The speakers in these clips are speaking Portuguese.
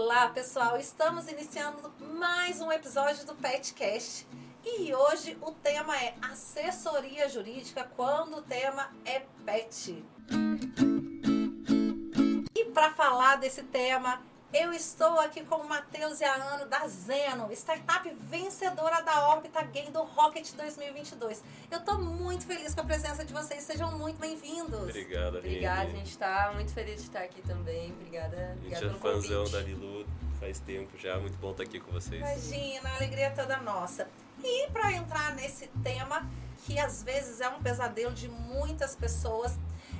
Olá, pessoal! Estamos iniciando mais um episódio do Petcast. E hoje o tema é assessoria jurídica quando o tema é pet. E para falar desse tema, eu estou aqui com o Matheus Ano da Zeno, startup vencedora da órbita gay do Rocket 2022. Eu estou muito feliz com a presença de vocês, sejam muito bem-vindos. Obrigado, Obrigada, a gente está muito feliz de estar aqui também. Obrigada, obrigada a gente é fãzão da Lilu faz tempo já, muito bom estar aqui com vocês. Imagina, a alegria é toda nossa. E para entrar nesse tema, que às vezes é um pesadelo de muitas pessoas,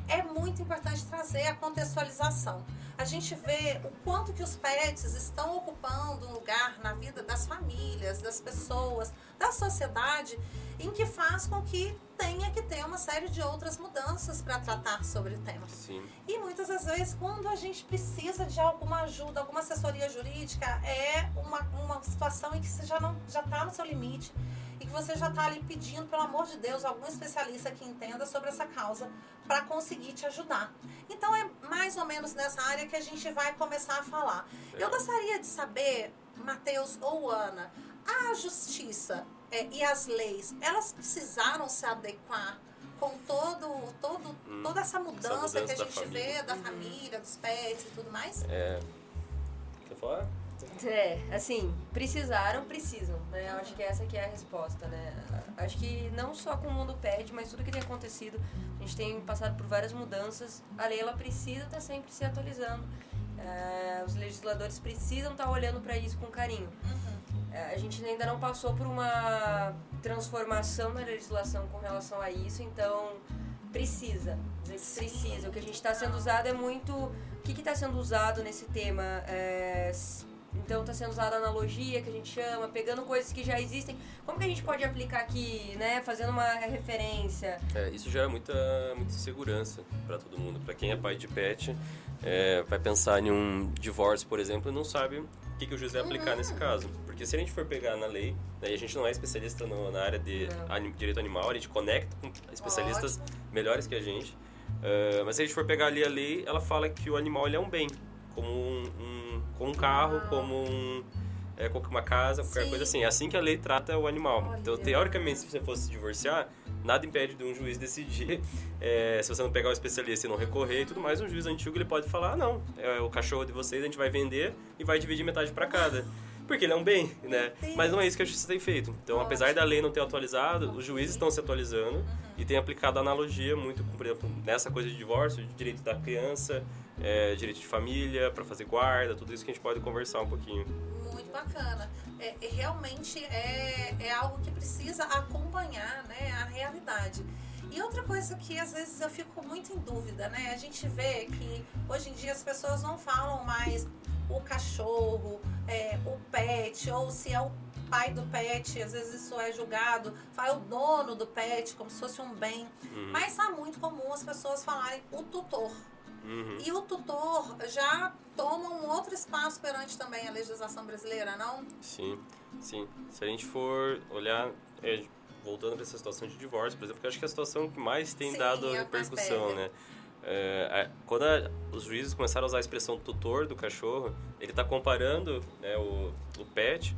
é muito importante trazer a contextualização. A gente vê o quanto que os pets estão ocupando um lugar na vida das famílias, das pessoas, da sociedade, em que faz com que tenha que ter uma série de outras mudanças para tratar sobre o tema. Sim. E muitas das vezes, quando a gente precisa de alguma ajuda, alguma assessoria jurídica, é uma, uma situação em que você já não já está no seu limite e que você já está ali pedindo, pelo amor de Deus, algum especialista que entenda sobre essa causa para conseguir te ajudar. Então é mais ou menos nessa área que a gente vai começar a falar. Eu gostaria de saber, Matheus ou Ana, a justiça é, e as leis, elas precisaram se adequar com todo, todo, hum, toda essa mudança, essa mudança que a gente vê da uhum. família, dos pets e tudo mais? É. Quer falar? É, assim, precisaram, precisam, né? Eu acho que essa que é a resposta, né? Acho que não só com o mundo pet, mas tudo que tem acontecido, a gente tem passado por várias mudanças. A lei, ela precisa estar tá sempre se atualizando. É, os legisladores precisam estar tá olhando para isso com carinho. É, a gente ainda não passou por uma transformação na legislação com relação a isso, então precisa, precisa. O que a gente está sendo usado é muito. O que está sendo usado nesse tema? É, então está sendo usada a analogia que a gente chama, pegando coisas que já existem. Como que a gente pode aplicar aqui, né? Fazendo uma referência. É, isso gera muita, muita insegurança para todo mundo. Para quem é pai de pet, é, vai pensar em um divórcio, por exemplo, e não sabe o que, que o juiz vai aplicar uhum. nesse caso. Porque se a gente for pegar na lei, né, e a gente não é especialista no, na área de anim, direito animal, a gente conecta com especialistas Ótimo. melhores que a gente. Uh, mas se a gente for pegar ali a lei, ela fala que o animal é um bem, como um, um com um carro, como um, é, uma casa, qualquer Sim. coisa assim. É assim que a lei trata o animal. Olha. Então, teoricamente, se você fosse se divorciar, nada impede de um juiz decidir, é, se você não pegar o especialista e não recorrer e tudo mais, um juiz antigo ele pode falar, ah, não, é o cachorro de vocês, a gente vai vender e vai dividir metade para cada. Porque ele é um bem, né? Mas não é isso que a justiça tem feito. Então, apesar da lei não ter atualizado, os juízes estão se atualizando e têm aplicado analogia muito, por exemplo, nessa coisa de divórcio, de direito da criança, é, direito de família, para fazer guarda, tudo isso que a gente pode conversar um pouquinho. Muito bacana. É, realmente é, é algo que precisa acompanhar né, a realidade. E outra coisa que às vezes eu fico muito em dúvida, né? A gente vê que hoje em dia as pessoas não falam mais o cachorro, é, o pet, ou se é o pai do pet, às vezes isso é julgado, fala o dono do pet, como se fosse um bem. Uhum. Mas tá muito comum as pessoas falarem o tutor. Uhum. E o tutor já toma um outro espaço perante também a legislação brasileira, não? Sim, sim. Se a gente for olhar, é, voltando para essa situação de divórcio, por exemplo, que eu acho que é a situação que mais tem sim, dado é repercussão, né? É, quando a, os juízes começaram a usar a expressão tutor do cachorro, ele está comparando né, o, o pet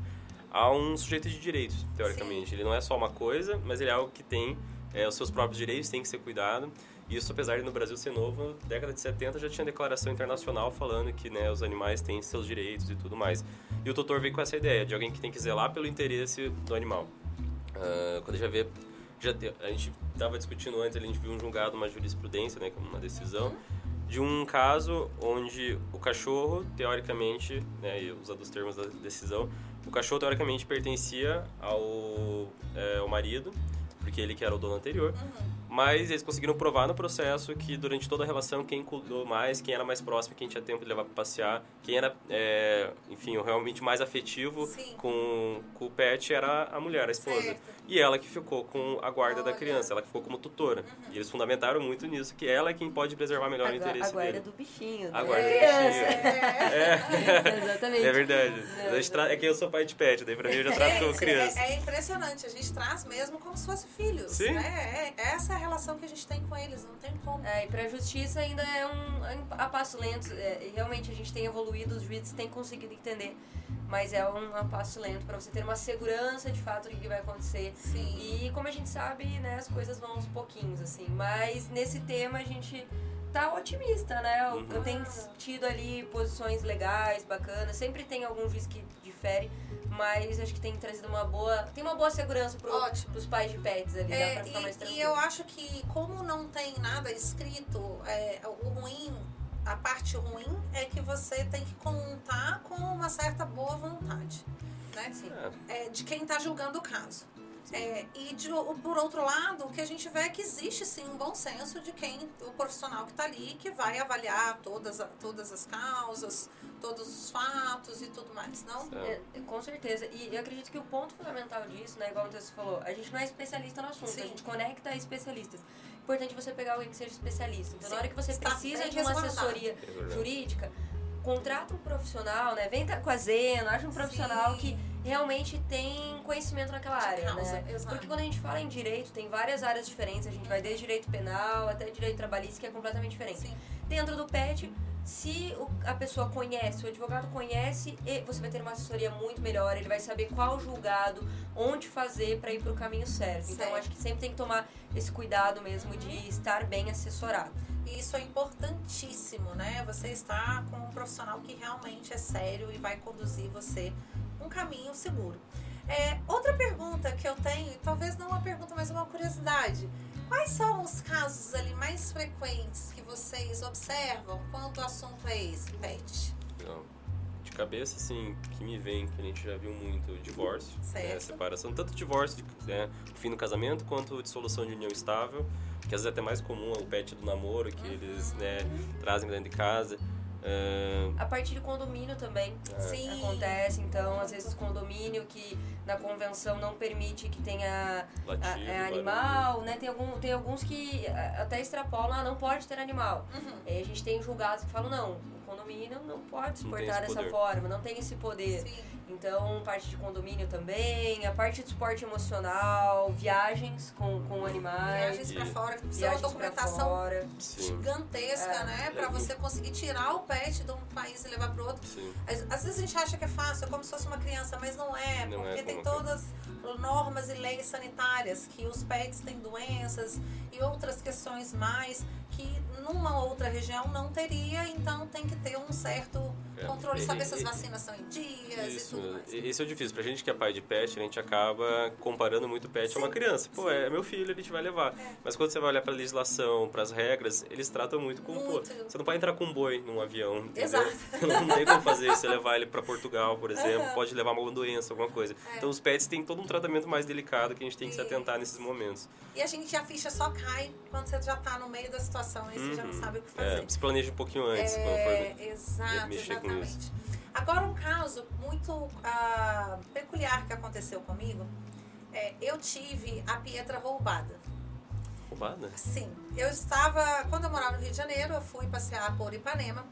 a um sujeito de direitos, teoricamente. Sim. Ele não é só uma coisa, mas ele é algo que tem é, os seus próprios direitos, tem que ser cuidado. Isso, apesar de no Brasil ser novo, na década de 70 já tinha declaração internacional falando que né, os animais têm seus direitos e tudo mais. E o tutor veio com essa ideia de alguém que tem que zelar pelo interesse do animal. Uh, quando já vê, já a gente estava discutindo antes, a gente viu um julgado, uma jurisprudência, né, uma decisão, de um caso onde o cachorro, teoricamente, né, usando os termos da decisão, o cachorro teoricamente pertencia ao, é, ao marido, porque ele que era o dono anterior. Uhum. Mas eles conseguiram provar no processo que durante toda a relação, quem cuidou mais, quem era mais próximo, quem tinha tempo de levar para passear, quem era, é, enfim, realmente mais afetivo com, com o pet era a mulher, a esposa. Certo. E ela que ficou com a guarda Olha. da criança, ela que ficou como tutora. Uhum. E eles fundamentaram muito nisso, que ela é quem pode preservar melhor a, o interesse a guarda dele. do bichinho. Né? A guarda do bichinho. É. é. Exatamente. É verdade. É que eu sou pai de pet, daí pra mim eu já trato como criança. É, é, impressionante, a gente traz mesmo como se fosse filhos. Sim. Né? É, essa é relação que a gente tem com eles, não tem como. É, e pra justiça ainda é um, é a passo lento. É, realmente a gente tem evoluído, os juízes têm conseguido entender, mas é um a passo lento para você ter uma segurança de fato do que vai acontecer. Sim. E como a gente sabe, né, as coisas vão aos pouquinhos, assim. Mas nesse tema a gente tá otimista, né? Eu, uhum. eu tenho tido ali posições legais, bacanas. Sempre tem algum juiz que mas acho que tem trazido uma boa. Tem uma boa segurança pro, Ótimo. pros pais de pets ali, é, pra ficar e, mais tranquilo. E eu acho que, como não tem nada escrito, é, o ruim. A parte ruim é que você tem que contar com uma certa boa vontade, né? É. é de quem está julgando o caso. É, e de, por outro lado, o que a gente vê é que existe sim um bom senso de quem, o profissional que está ali, que vai avaliar todas, todas as causas, todos os fatos e tudo mais, não? É, com certeza. E eu acredito que o ponto fundamental disso, né, igual você falou, a gente não é especialista no assunto, sim. a gente conecta especialistas. Importante você pegar alguém que seja especialista. Então, sim. na hora que você Está precisa de uma assessoria é jurídica, contrata um profissional, né? Vem com a Zeno, acha um profissional sim. que realmente tem conhecimento naquela área, causa, né? Exato. Porque quando a gente fala em direito, tem várias áreas diferentes. A gente vai desde direito penal até direito trabalhista, que é completamente diferente. Sim. Dentro do PET, se a pessoa conhece, o advogado conhece, você vai ter uma assessoria muito melhor, ele vai saber qual julgado, onde fazer para ir para o caminho certo. certo. Então, acho que sempre tem que tomar esse cuidado mesmo uhum. de estar bem assessorado. E isso é importantíssimo, né? Você está com um profissional que realmente é sério e vai conduzir você um caminho seguro. É, outra pergunta que eu tenho, talvez não uma pergunta, mas uma curiosidade. Quais são os casos ali mais frequentes que vocês observam quando o assunto é esse, Pet? De cabeça, assim, que me vem, que a gente já viu muito, divórcio, né, separação, tanto divórcio, né, fim do casamento, quanto dissolução de união estável, que às vezes é até mais comum, o pet do namoro, que uhum. eles né, trazem dentro de casa. Uh... A partir do condomínio também Sim. acontece. Então, às vezes, condomínio que na convenção não permite que tenha Latido, é, animal, né? Tem, algum, tem alguns que até extrapolam, ah, não pode ter animal. Uhum. Aí a gente tem julgados que falam, não, o condomínio não pode se portar dessa forma, não tem esse poder. Sim. Então, parte de condomínio também, a parte de suporte emocional, viagens com, com animais. Viagens para fora, que precisa de uma documentação gigantesca, é. né? Para você conseguir tirar o pet de um país e levar para outro. Às, às, vezes a gente acha que é fácil, é como se fosse uma criança, mas não é, não porque é tem todas normas e leis sanitárias, que os pets têm doenças e outras questões mais que numa outra região não teria, então tem que ter um certo é. controle, saber se as vacinas são em dias Isso. e tudo mais. Isso é difícil. Pra gente que é pai de pet, a gente acaba comparando muito o pet Sim. a uma criança. Pô, Sim. é meu filho, ele te vai levar. É. Mas quando você vai olhar pra legislação, pras regras, eles tratam muito como, muito. pô, você não pode entrar com um boi num avião, entendeu? Exato. não tem como fazer isso. Você levar ele pra Portugal, por exemplo, uhum. pode levar uma doença, alguma coisa. É. Então os pets têm todo um tratamento mais delicado que a gente tem que se atentar nesses momentos. E a gente, a ficha só cai quando você já tá no meio da situação e uhum. já não uhum. sabe o que fazer. É, se planeja um pouquinho antes. É, for exato, exatamente. Agora, um caso muito uh, peculiar que aconteceu comigo, é, eu tive a Pietra roubada. Roubada? Sim. Eu estava, quando eu morava no Rio de Janeiro, eu fui passear por Ipanema.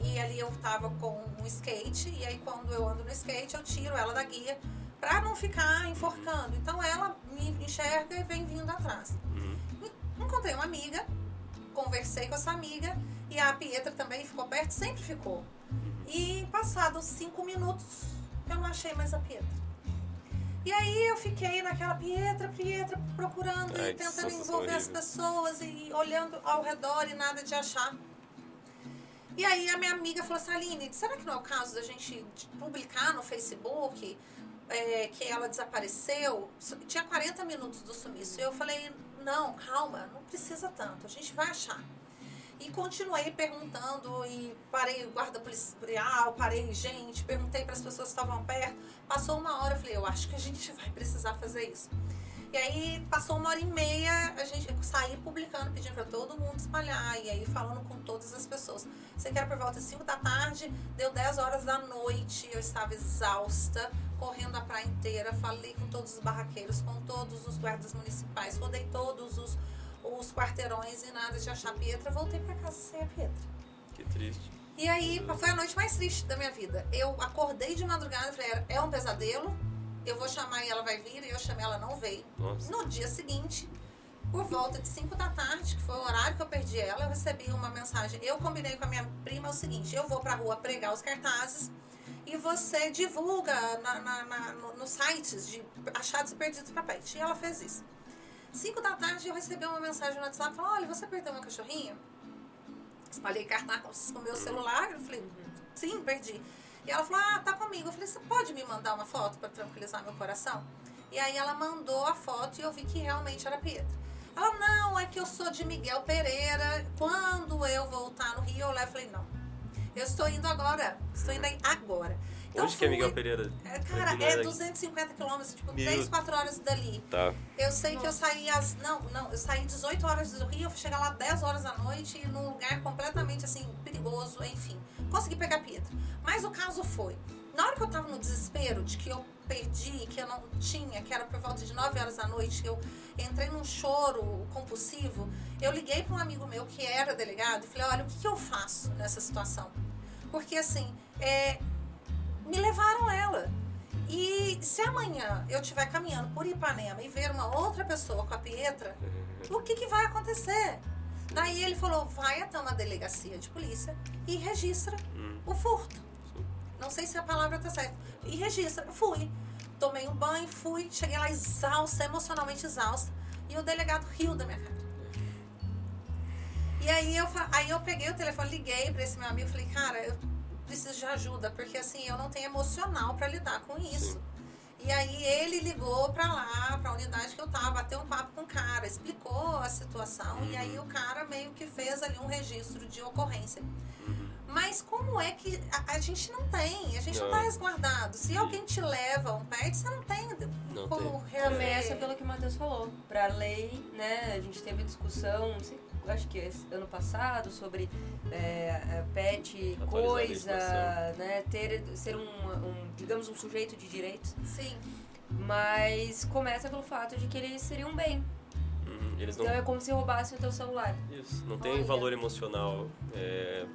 E ali eu estava com um skate, e aí quando eu ando no skate, eu tiro ela da guia para não ficar enforcando. Então ela me enxerga e vem vindo atrás. Uhum. Encontrei uma amiga, conversei com essa amiga e a Pietra também ficou perto, sempre ficou. E passados cinco minutos, eu não achei mais a Pietra. E aí eu fiquei naquela Pietra, Pietra, procurando Ai, e tentando envolver as pessoas e olhando ao redor e nada de achar. E aí a minha amiga falou assim, Aline, será que não é o caso da gente publicar no Facebook é, que ela desapareceu? Tinha 40 minutos do sumiço. E eu falei, não, calma, não precisa tanto, a gente vai achar. E continuei perguntando e parei guarda policial, parei gente, perguntei para as pessoas que estavam perto. Passou uma hora, eu falei, eu acho que a gente vai precisar fazer isso. E aí passou uma hora e meia, a gente eu saí publicando, pedindo para todo mundo espalhar, e aí falando com todas as pessoas. Sei que era por volta de 5 da tarde, deu 10 horas da noite, eu estava exausta, correndo a praia inteira, falei com todos os barraqueiros, com todos os guardas municipais, rodei todos os os quarteirões e nada de achar Pietra, voltei para casa sem a Pietra. Que triste. E aí foi a noite mais triste da minha vida. Eu acordei de madrugada e falei, é um pesadelo, eu vou chamar e ela vai vir, e eu chamei, ela não veio. Nossa. No dia seguinte, Por volta de 5 da tarde, que foi o horário que eu perdi ela, eu recebi uma mensagem. Eu combinei com a minha prima o seguinte: eu vou pra rua pregar os cartazes e você divulga na, na, na, no, nos sites de achados e perdidos para pet. E ela fez isso. 5 da tarde eu recebi uma mensagem no WhatsApp: falou, olha, você perdeu meu cachorrinho? Espalhei cartaz com o meu celular. Eu falei: sim, perdi. E ela falou: ah, tá comigo. Eu falei: você pode me mandar uma foto para tranquilizar meu coração? E aí ela mandou a foto e eu vi que realmente era Pietra. Ela, não, é que eu sou de Miguel Pereira. Quando eu voltar no Rio, eu levo. Eu falei, não. Eu estou indo agora. Estou indo aí agora. Então, Onde fui, que é Miguel Pereira? É, cara, é 250 quilômetros, tipo, Meu... 3, 4 horas dali. Tá. Eu sei Nossa. que eu saí às. Não, não, eu saí 18 horas do Rio, eu fui chegar lá 10 horas da noite, num lugar completamente assim, perigoso, enfim. Consegui pegar Pietra. Mas o caso foi. Na hora que eu tava no desespero de que eu perdi, que eu não tinha, que era por volta de 9 horas da noite, eu entrei num choro compulsivo, eu liguei para um amigo meu que era delegado e falei, olha, o que, que eu faço nessa situação? Porque assim, é, me levaram ela. E se amanhã eu estiver caminhando por Ipanema e ver uma outra pessoa com a Pietra, o que, que vai acontecer? Daí ele falou, vai até uma delegacia de polícia e registra hum. o furto. Não sei se a palavra tá certa. E registra. Fui. Tomei um banho, fui. Cheguei lá exausta, emocionalmente exausta. E o delegado riu da minha cara. E aí eu, aí eu peguei o telefone, liguei para esse meu amigo e falei, cara, eu preciso de ajuda, porque assim, eu não tenho emocional para lidar com isso. Sim. E aí ele ligou para lá, para a unidade que eu tava, bateu um papo com o cara, explicou a situação uhum. e aí o cara meio que fez ali um registro de ocorrência. Uhum. Mas como é que a, a, gente não tem? A gente não, está resguardado. Se alguém te leva um pet, você não tem não como tem. Começa pelo que o Matheus falou. Para lei, né, a gente teve discussão, não sei acho que ano passado, sobre é, pet, coisa, né, ter, ser um, um, digamos, um sujeito de direitos. Sim. Mas começa pelo fato de que eles seriam bem. Uhum, então não... é como se roubassem o teu celular. Isso, não tem Olha. valor emocional. É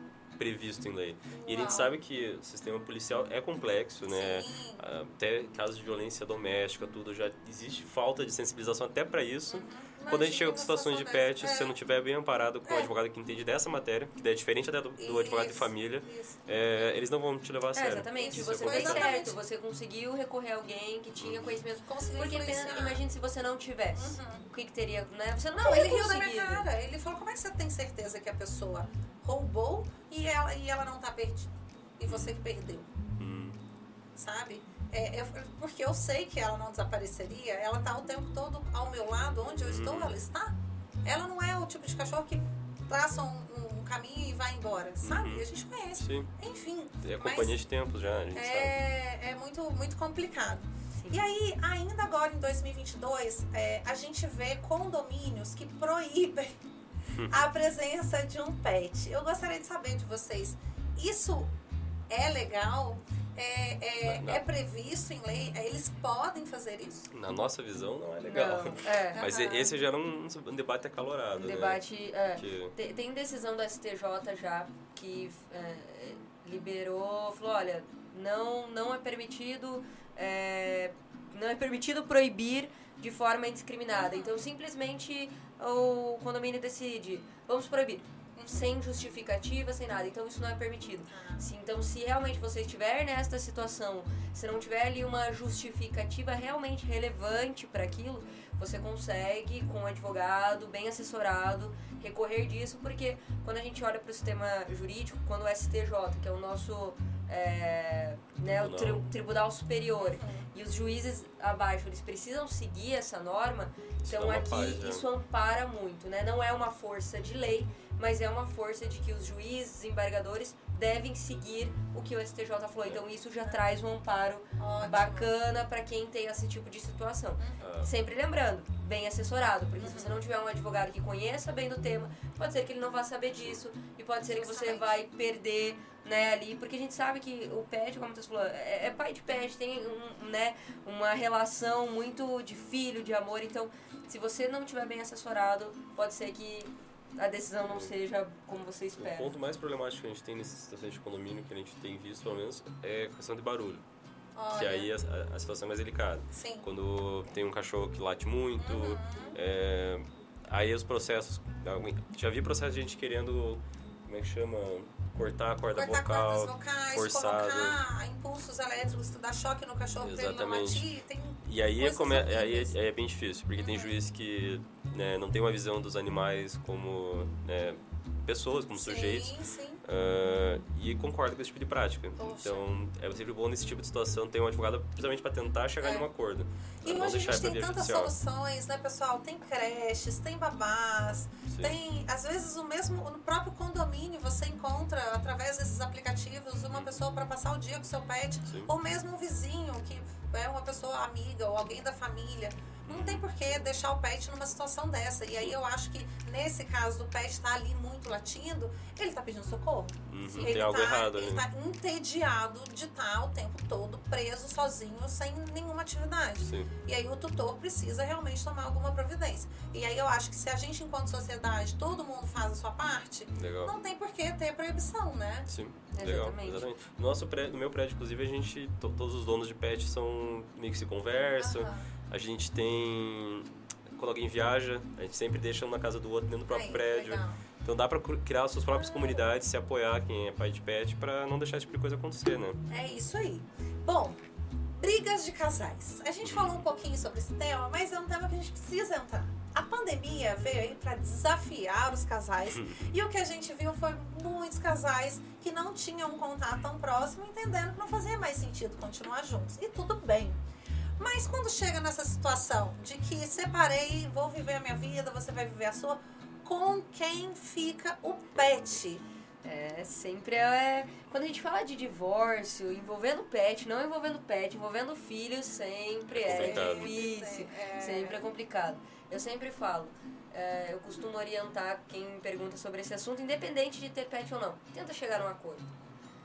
previsto em lei. E a gente sabe que o sistema policial é complexo, né? Sim. Até casos de violência doméstica, tudo já existe falta de sensibilização até para isso. Uhum. Quando a gente chega com situações de pet, é. se você não estiver bem amparado com é. um advogado que entende dessa matéria, que é diferente até do, do advogado de família, é, eles não vão te levar a é, sério. É, exatamente. Você fez certo, você conseguiu recorrer a alguém que tinha conhecimento. Conseguiu Porque imagine se você não tivesse. Uhum. O que, que, teria, né? Você não, não ele riu da minha cara. Ele falou, como é que você tem certeza que a pessoa roubou e ela, e ela não está perdida? E você que perdeu. Hum. Sabe? É, eu, porque eu sei que ela não desapareceria, ela está o tempo todo ao meu lado, onde eu estou, ela está. Ela não é o tipo de cachorro que traça um, um caminho e vai embora, sabe? Uhum. A gente conhece. Sim. Enfim. É companhia de tempo já, a gente é, sabe. É muito, muito complicado. Sim. E aí, ainda agora em 2022, é, a gente vê condomínios que proíbem a presença de um pet. Eu gostaria de saber de vocês, isso é legal? É, é, é, previsto em lei? É, eles podem fazer isso? Na nossa visão, não é legal. Não, é. Mas uhum. esse já era um, um debate acalorado. Um né? debate. Né? Que... Tem, decisão do STJ já que é, liberou, falou: olha, não, não é permitido. É, não é permitido proibir de forma indiscriminada. Então, simplesmente o condomínio decide, vamos proibir sem justificativa, sem nada. Então isso não é permitido. Ah. Se, então, se realmente você estiver nesta situação, se não tiver ali uma justificativa realmente relevante para aquilo, você consegue, com um advogado bem assessorado, recorrer disso, porque quando a gente olha para o sistema jurídico, quando o STJ, que é o nosso é, né, o tri Tribunal Superior, e os juízes abaixo, eles precisam seguir essa norma, então aqui paz, né? isso ampara muito, né? Não é uma força de lei, mas é uma força de que os juízes, embargadores devem seguir o que o STJ falou. Então isso já traz um amparo Ótimo. bacana para quem tem esse tipo de situação. Uhum. Sempre lembrando, bem assessorado, porque uhum. se você não tiver um advogado que conheça bem do tema, pode ser que ele não vá saber disso e pode ser que você vai perder né, ali, porque a gente sabe que o pet, como você falou, é, é pai de pet, tem um, né, uma relação muito de filho, de amor, então se você não tiver bem assessorado, pode ser que a decisão não seja como você espera. O ponto mais problemático que a gente tem nessas situações de condomínio, que a gente tem visto pelo menos, é a questão de barulho. Olha. Que aí a, a, situação é mais delicada. Sim. Quando tem um cachorro que late muito, uhum. é, aí os processos. Já vi processo de gente querendo. Como é que chama? Cortar a corda Cortar vocal. vocais, forçado. colocar impulsos elétricos, dar choque no cachorro pra ele não Exatamente. latir. Tem E aí é, come... aí é, aí é bem difícil, porque tem juiz que né, não tem uma visão dos animais como né, pessoas, como sujeitos. Sim, sim. ah, e concorda com esse tipo de prática. Poxa. Então, é sempre bom nesse tipo de situação ter um advogado precisamente para tentar chegar É. em um acordo. E hoje a gente tem tantas judicial. soluções, né, pessoal? Tem creches, tem babás, Sim. tem, às vezes, o mesmo, no próprio condomínio você encontra, através desses aplicativos, uma pessoa para passar o dia com seu pet, Sim. ou mesmo um vizinho que é uma pessoa amiga ou alguém da família. Não tem por que deixar o pet numa situação dessa. E aí eu acho que, nesse caso do pet estar ali muito latindo, ele está pedindo socorro. Uhum, Ele tem algo tá, errado Ele ali. tá entediado de estar o tempo todo preso, sozinho, sem nenhuma atividade. Sim. E aí o tutor precisa realmente tomar alguma providência. E aí eu acho que se a gente, enquanto sociedade, todo mundo faz a sua parte, Legal. não tem por que ter proibição, né? Sim, legal. Exatamente. Exatamente. No, nosso prédio, no meu prédio, inclusive, a gente. to- todos os donos de pet são meio que se conversam. Aham. A gente tem. Quando alguém viaja, a gente sempre deixa um na casa do outro dentro do próprio Aí, prédio. legal. Então dá pra cru- criar as suas próprias comunidades, se apoiar quem é pai de pet, pra não deixar esse tipo de coisa acontecer, né? É isso aí. Bom, brigas de casais. A gente falou um pouquinho sobre esse tema, mas é um tema que a gente precisa entrar. A pandemia veio aí para desafiar os casais e o que a gente viu foi muitos casais que não tinham um contato tão próximo, entendendo que não fazia mais sentido continuar juntos. E tudo bem. Mas quando chega nessa situação de que separei, vou viver a minha vida, você vai viver a sua, com quem fica o pet? É, sempre é. Quando a gente fala de divórcio, envolvendo pet, não envolvendo pet, envolvendo filhos, sempre é Complicado. difícil. É. Sempre é complicado. Eu sempre falo, é, eu costumo orientar quem me pergunta sobre esse assunto, independente de ter pet ou não. Tenta chegar a um acordo.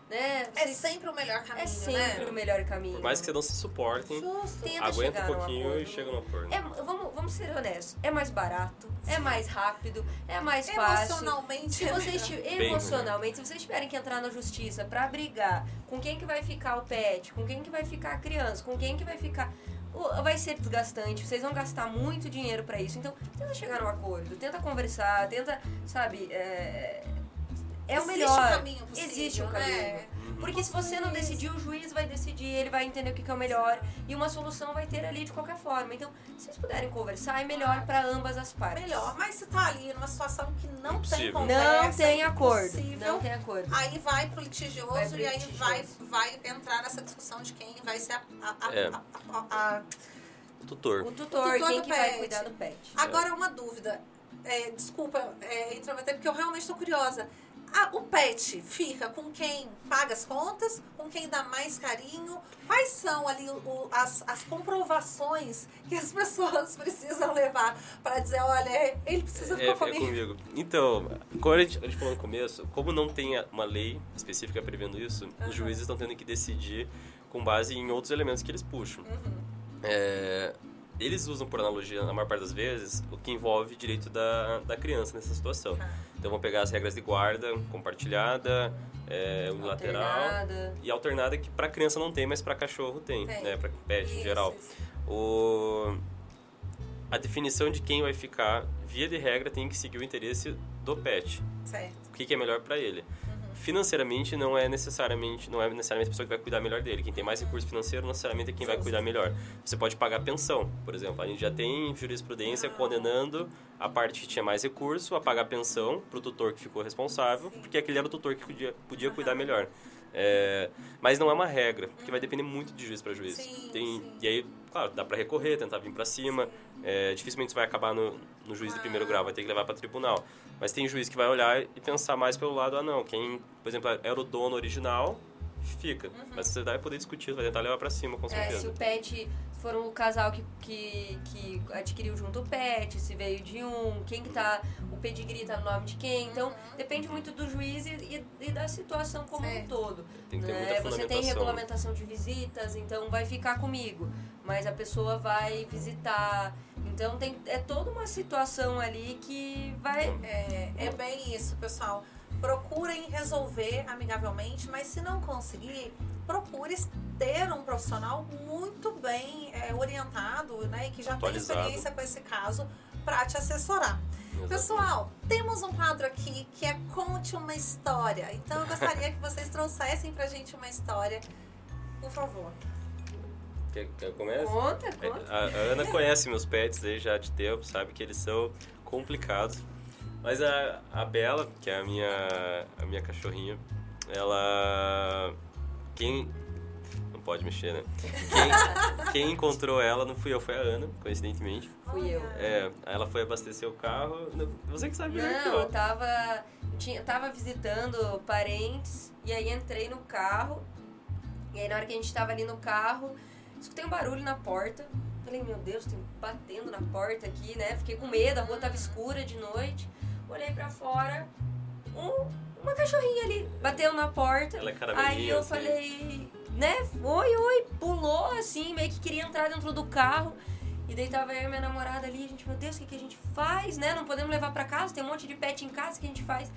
Né? É Vocês- sempre o melhor caminho, é sempre né? o melhor caminho. Por mais que você não se suportem, Justo. Aguenta um pouquinho e chega no acordo. É, vamos, vamos ser honestos. É mais barato, é mais rápido, é mais fácil. Emocionalmente. Se é vocês Bem emocionalmente, se vocês tiverem que entrar na justiça pra brigar com quem que vai ficar o pet, com quem que vai ficar a criança, com quem que vai ficar vai ser desgastante, vocês vão gastar muito dinheiro pra isso. Então, tenta chegar num acordo, tenta conversar, tenta, sabe, é, é o Existe melhor. um caminho possível, Existe um né? caminho. Porque se você não decidir, o juiz vai decidir, ele vai entender o que que é o melhor e uma solução vai ter ali de qualquer forma. Então, se vocês puderem conversar, é melhor pra ambas as partes. Melhor. Mas se tá ali numa situação que não tem Impossível. conversa, Não tem acordo. Não tem acordo. Aí vai pro litigioso Vai pro e aí litigioso. vai, vai entrar nessa discussão de quem vai ser a, a, a- É. a- a- a- O tutor. O tutor, O tutor quem que vai pet. cuidar do pet? Agora, uma dúvida. É, desculpa é, intrometer, porque eu realmente estou curiosa. Ah, o pet fica com quem paga as contas, com quem dá mais carinho? Quais são ali o- as, as comprovações que as pessoas precisam levar para dizer, olha, ele precisa É, ficar é comigo? comigo. Então, como a gente, a gente falou no começo, como não tem uma lei específica prevendo isso, Aham. os juízes estão tendo que decidir com base em outros elementos que eles puxam. Uhum. É, eles usam, por analogia, na maior parte das vezes, o que envolve direito da, da criança nessa situação. Tá. Então, vão pegar as regras de guarda compartilhada, é, unilateral Alternada. e alternada que para criança não tem, mas para cachorro tem, Tem. né? Para pet em geral. isso. O... A definição de quem vai ficar, via de regra, tem que seguir o interesse do pet. Certo. O que, que é melhor para ele. Financeiramente não é necessariamente não é necessariamente a pessoa que vai cuidar melhor dele. Quem tem mais recurso financeiro necessariamente é quem vai cuidar melhor. Você pode pagar pensão, por exemplo. A gente já tem jurisprudência condenando a parte que tinha mais recurso a pagar pensão para o tutor que ficou responsável, porque aquele era o tutor que podia, podia cuidar melhor. É, mas não é uma regra, porque vai depender muito de juiz para juiz. Sim, Tem- sim. E aí, claro, dá para recorrer, tentar vir para cima. É, dificilmente vai acabar no, no juiz de primeiro grau, vai ter que levar para tribunal. Mas tem juiz que vai olhar e pensar mais pelo lado, ah não, quem, por exemplo, era o dono original, fica. Mas você vai poder discutir, vai tentar levar para cima, com É, se certeza. o pet for um casal que, que, que adquiriu junto o pet, se veio de um, quem que tá, o pedigree tá no nome de quem. Então, depende muito do juiz e, e- e da situação como um Certo. todo. Tem que ter né? muita Você tem regulamentação de visitas, então vai ficar comigo. Mas a pessoa vai visitar. Então tem, é toda uma situação ali que vai. É, é bem isso, pessoal. Procurem resolver amigavelmente, mas se não conseguir, procure ter um profissional muito bem é, orientado, né, e que já tem experiência com esse caso para te assessorar. Exatamente. Pessoal, temos um quadro aqui que é Conte uma História. Então eu gostaria que vocês trouxessem pra gente uma história, por favor. Quer, quer começar? Conta, conta. A, a Ana conhece meus pets aí já de tempo, sabe que eles são complicados. Mas a, a Bela, que é a minha, a minha cachorrinha, ela. Quem. Não pode mexer, né? Quem, quem encontrou ela não fui eu, foi a Ana, coincidentemente. Fui eu. É, ela foi abastecer o carro. Você que sabe Não, eu tava. Tinha, tava visitando parentes e aí entrei no carro. E aí na hora que a gente tava ali no carro, escutei um barulho na porta. Falei, meu Deus, tem batendo na porta aqui, né? Fiquei com medo, a rua tava escura de noite. Olhei pra fora, um, uma cachorrinha ali bateu na porta. Ela é Aí eu assim. falei, né? Oi, oi, pulou assim, meio que queria entrar dentro do carro. E daí tava eu e minha namorada ali, a gente, meu Deus, o que, que a gente faz, né? Não podemos levar pra casa, tem um monte de pet em casa, que a gente faz?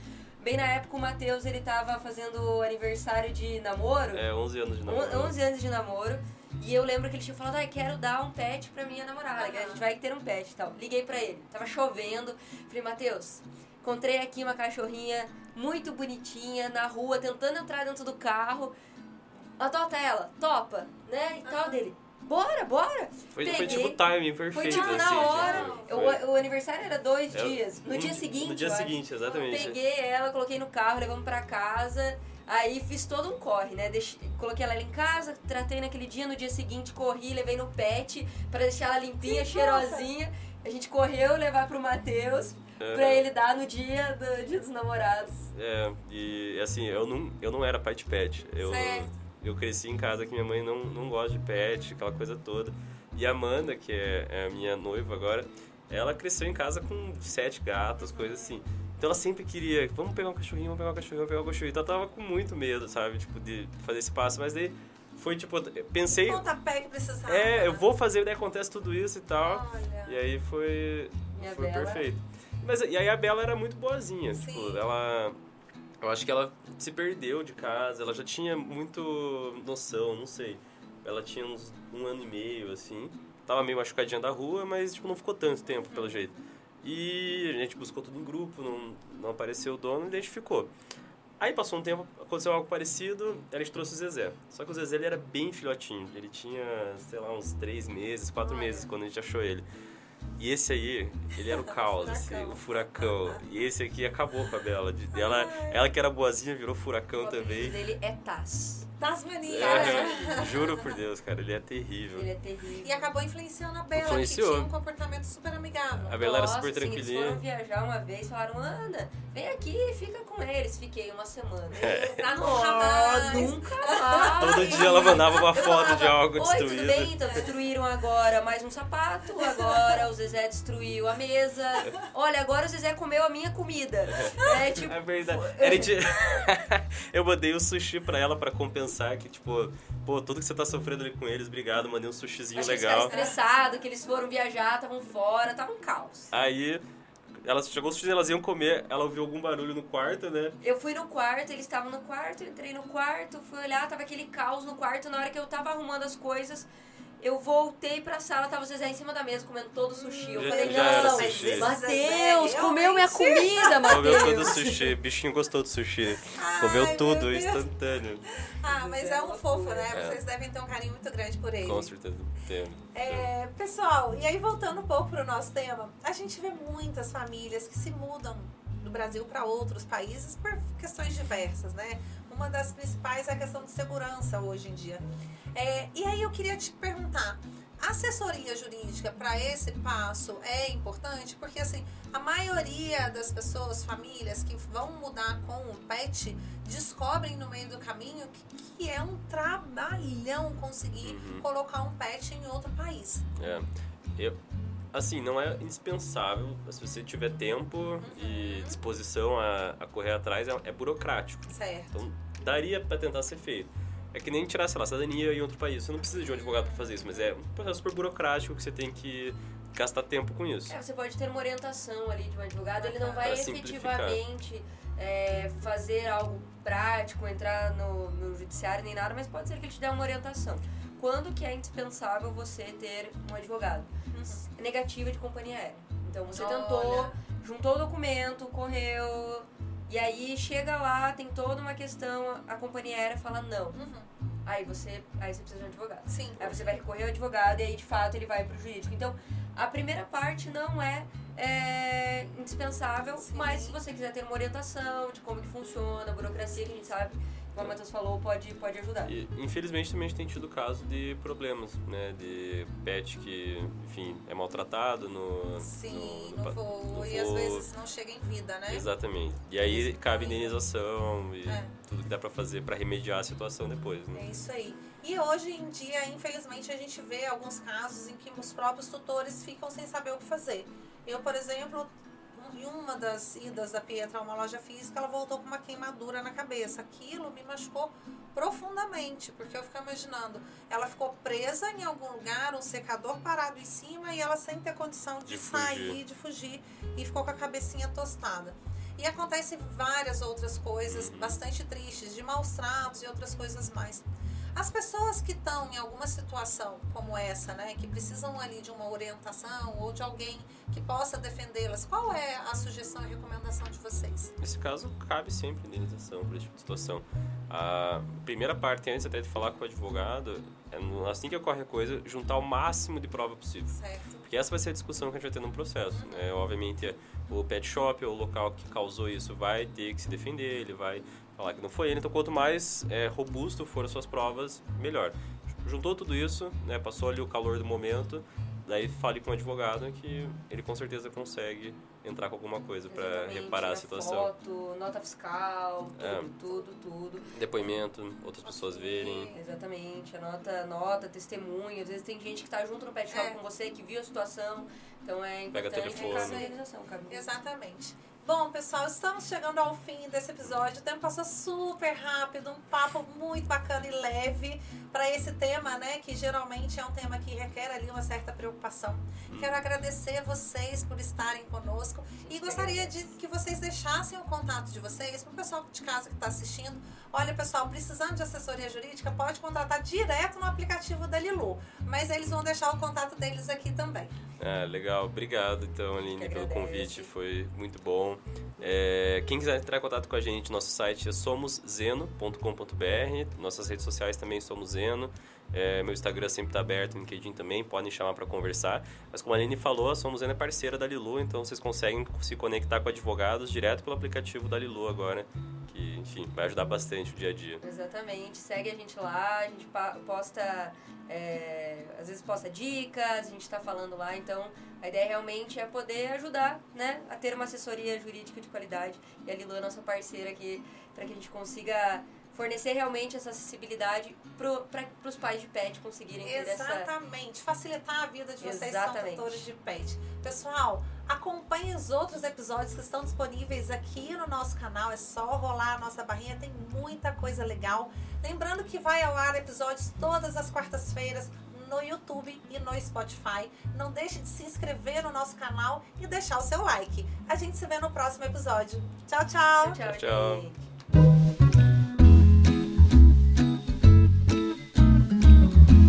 Bem na época o Matheus, ele tava fazendo aniversário de namoro. É, 11 anos de namoro. 11 anos de namoro. E eu lembro que ele tinha falado, ah, quero dar um pet pra minha namorada, que a gente vai ter um pet e tal. Liguei pra ele, tava chovendo. Falei, Matheus, encontrei aqui uma cachorrinha muito bonitinha na rua, tentando entrar dentro do carro. Adota ela, topa, né? E tal dele. Bora, bora! Foi, foi tipo o timing perfeito. Foi tipo assim, na hora. tipo, o, foi- o aniversário era dois É, dias. No um dia di- seguinte. No dia seguinte, exatamente. Peguei ela, coloquei no carro, levamos pra casa. Aí fiz todo um corre, né? Deixei- coloquei ela em casa, tratei naquele dia, no dia seguinte corri, levei no pet pra deixar ela limpinha, Que cheirosinha. A gente correu levar pro Matheus pra ele dar no dia do dia dos namorados. É, e assim, eu não, eu não era pai de pet. Eu, Certo. eu cresci em casa que minha mãe não, não gosta de pet, aquela coisa toda. E a Amanda, que é, é a minha noiva agora, ela cresceu em casa com sete gatos, coisas assim. Então ela sempre queria, vamos pegar um cachorrinho, vamos pegar um cachorrinho, vamos pegar um cachorrinho. Então ela tava com muito medo, sabe, tipo, de fazer esse passo. Mas daí foi tipo, eu pensei, Pontapé que precisava. é, eu vou fazer, daí acontece tudo isso e tal. Olha. E aí foi, Minha foi Bela. perfeito. Mas e aí a Bela era muito boazinha, Sim. tipo, ela eu acho que ela se perdeu de casa, ela já tinha muito noção, não sei. Ela tinha uns um ano e meio assim. Tava meio machucadinha da rua, mas tipo não ficou tanto tempo pelo jeito. E a gente buscou tudo em grupo, não, não apareceu o dono e a gente ficou. Aí passou um tempo, aconteceu algo parecido, a gente trouxe o Zezé. Só que o Zezé ele era bem filhotinho. Ele tinha, sei lá, uns três meses, quatro Olha. meses quando a gente achou ele. E esse aí, ele era o caos, assim, Furacão. o furacão. E esse aqui acabou com a Bela. Ela, ela que era boazinha virou furacão O também. dele é Taz. Tasmania. É, juro por Deus, cara, ele é terrível. Ele é terrível. E acabou influenciando a Bela, Influenciou. que tinha um comportamento super amigável. A Bela era Nossa, super sim, Eles tranquilinha. foram viajar uma vez, falaram, Ana, vem aqui e fica com eles. Fiquei uma semana. Pra Nossa, nunca mais. nunca mais. Todo dia ela mandava uma foto de algo Oi, tudo destruído. bem? Então, destruíram agora mais um sapato, agora o Zezé destruiu a mesa. Olha, agora o Zezé comeu a minha comida. É tipo... É verdade. Era de... eu mandei um sushi pra ela pra compensar que, tipo, pô, tudo que você tá sofrendo ali com eles, obrigado, mandei um sushizinho Acho que eles legal. estressados, que eles foram viajar, estavam fora, tava um caos. Aí, ela chegou o sushi, elas iam comer, ela ouviu algum barulho no quarto, né? Eu fui no quarto, eles estavam no quarto, entrei no quarto, fui olhar, tava aquele caos no quarto. Na hora que eu tava arrumando as coisas, eu voltei pra sala, tava o Zezé em cima da mesa comendo todo o sushi. Eu Já- falei, já era não, sushi. Matheus, Zezé, comeu minha comida, Comeu todo o sushi, bichinho gostou do sushi. Ai, Comeu meu tudo, Deus. instantâneo. Ah, mas é um fofo, né? É. Vocês devem ter um carinho muito grande por ele. Com certeza. Tem. É, pessoal, e aí voltando um pouco pro nosso tema, a gente vê muitas famílias que se mudam do Brasil para outros países por questões diversas, né? Uma das principais é a questão de segurança hoje em dia. É, e aí eu queria te perguntar, a assessoria jurídica para esse passo é importante? Porque assim, a maioria das pessoas, famílias que vão mudar com o pet, descobrem no meio do caminho que, que é um trabalhão conseguir Uhum. colocar um pet em outro país. É. Eu, assim, não é indispensável, se você tiver tempo e disposição a, a correr atrás, é, é burocrático. Certo. Então, daria pra tentar ser feito. É que nem tirar, sei lá, cidadania em outro país. Você não precisa de um advogado pra fazer isso, mas é um processo super burocrático que você tem que gastar tempo com isso. É, você pode ter uma orientação ali de um advogado, ele não vai Pra simplificar. efetivamente é, fazer algo prático, entrar no, no judiciário nem nada, mas pode ser que ele te dê uma orientação. Quando que é indispensável você ter um advogado? Negativa de companhia aérea. Então você Olha. tentou juntou o documento, correu, e aí chega lá, tem toda uma questão, a companhia aérea fala não. Uhum. Aí você, aí você precisa de um advogado. Sim. Aí você vai recorrer ao advogado e aí de fato ele vai pro jurídico. Então, a primeira parte não é, é indispensável, Sim. mas se você quiser ter uma orientação de como que funciona, a burocracia que a gente sabe como o Matheus falou, pode, pode ajudar. E, infelizmente também a gente tem tido caso de problemas, né? De pet que, enfim, é maltratado no. Sim, no, no, voo, no voo, e às vezes não chega em vida, né? Exatamente. E aí cabe indenização e é. tudo que dá para fazer para remediar a situação depois, né? É isso aí. E hoje em dia, infelizmente, a gente vê alguns casos em que os próprios tutores ficam sem saber o que fazer. Eu, por exemplo, em uma das idas da Pietra a uma loja física, ela voltou com uma queimadura na cabeça. Aquilo me machucou profundamente, porque eu fico imaginando, ela ficou presa em algum lugar, um secador parado em cima e ela sem ter condição de, de sair, fugir. de fugir, e ficou com a cabecinha tostada. E acontecem várias outras coisas uhum. bastante tristes, de maus tratos e outras coisas mais. As pessoas que estão em alguma situação como essa, né, que precisam ali de uma orientação ou de alguém que possa defendê-las, qual é a sugestão e recomendação de vocês? Nesse caso, cabe sempre indenização para esse tipo de situação. A primeira parte, antes até de falar com o advogado, é assim que ocorre a coisa, juntar o máximo de prova possível. Certo. Porque essa vai ser a discussão que a gente vai ter no processo. Uhum. Né? Obviamente, o pet shop, o local que causou isso, vai ter que se defender, ele vai falar que não foi ele. Então, quanto mais é, robusto for as suas provas, melhor. Juntou tudo isso, né, passou ali o calor do momento, daí fale com o advogado que ele com certeza consegue entrar com alguma coisa para reparar a situação. Foto, nota fiscal, tudo, é. tudo, tudo. Depoimento, outras pessoas verem. Exatamente, a nota, nota, testemunha. Às vezes tem gente que está junto no pet shop é. com você, que viu a situação. Então é importante Pega telefone. a realização, Exatamente. Bom, pessoal, estamos chegando ao fim desse episódio. O tempo passou super rápido, um papo muito bacana e leve para esse tema, né? Que geralmente é um tema que requer ali uma certa preocupação. Quero agradecer vocês por estarem conosco e gostaria de que vocês deixassem o contato de vocês para o pessoal de casa que está assistindo. Olha, pessoal, precisando de assessoria jurídica, pode contratar direto no aplicativo da Lilu, mas eles vão deixar o contato deles aqui também. Ah, legal. Obrigado, então, Aline, pelo convite. Foi muito bom. É, quem quiser entrar em contato com a gente, nosso site é somoszeno.com.br. Nossas redes sociais também somos Zeno. É, meu Instagram sempre está aberto, LinkedIn também, podem chamar para conversar. Mas como a Aline falou, a Somos Zeno é parceira da Lilu, então vocês conseguem se conectar com advogados direto pelo aplicativo da Lilu agora, que, enfim, vai ajudar bastante o dia a dia. Exatamente. Segue a gente lá, a gente posta é, às vezes posta dicas, a gente está falando lá, então a ideia realmente é poder ajudar né, a ter uma assessoria jurídica de qualidade. E a Lilu é nossa parceira aqui para que a gente consiga fornecer realmente essa acessibilidade para os pais de pet conseguirem ter Exatamente, essa... facilitar a vida de vocês Exatamente. que são tutores de pet. Pessoal, acompanhe os outros episódios que estão disponíveis aqui no nosso canal, é só rolar a nossa barrinha, tem muita coisa legal. Lembrando que vai ao ar episódios todas as quartas-feiras no YouTube e no Spotify. Não deixe de se inscrever no nosso canal e deixar o seu like. A gente se vê no próximo episódio. Tchau, tchau. Tchau, tchau. tchau.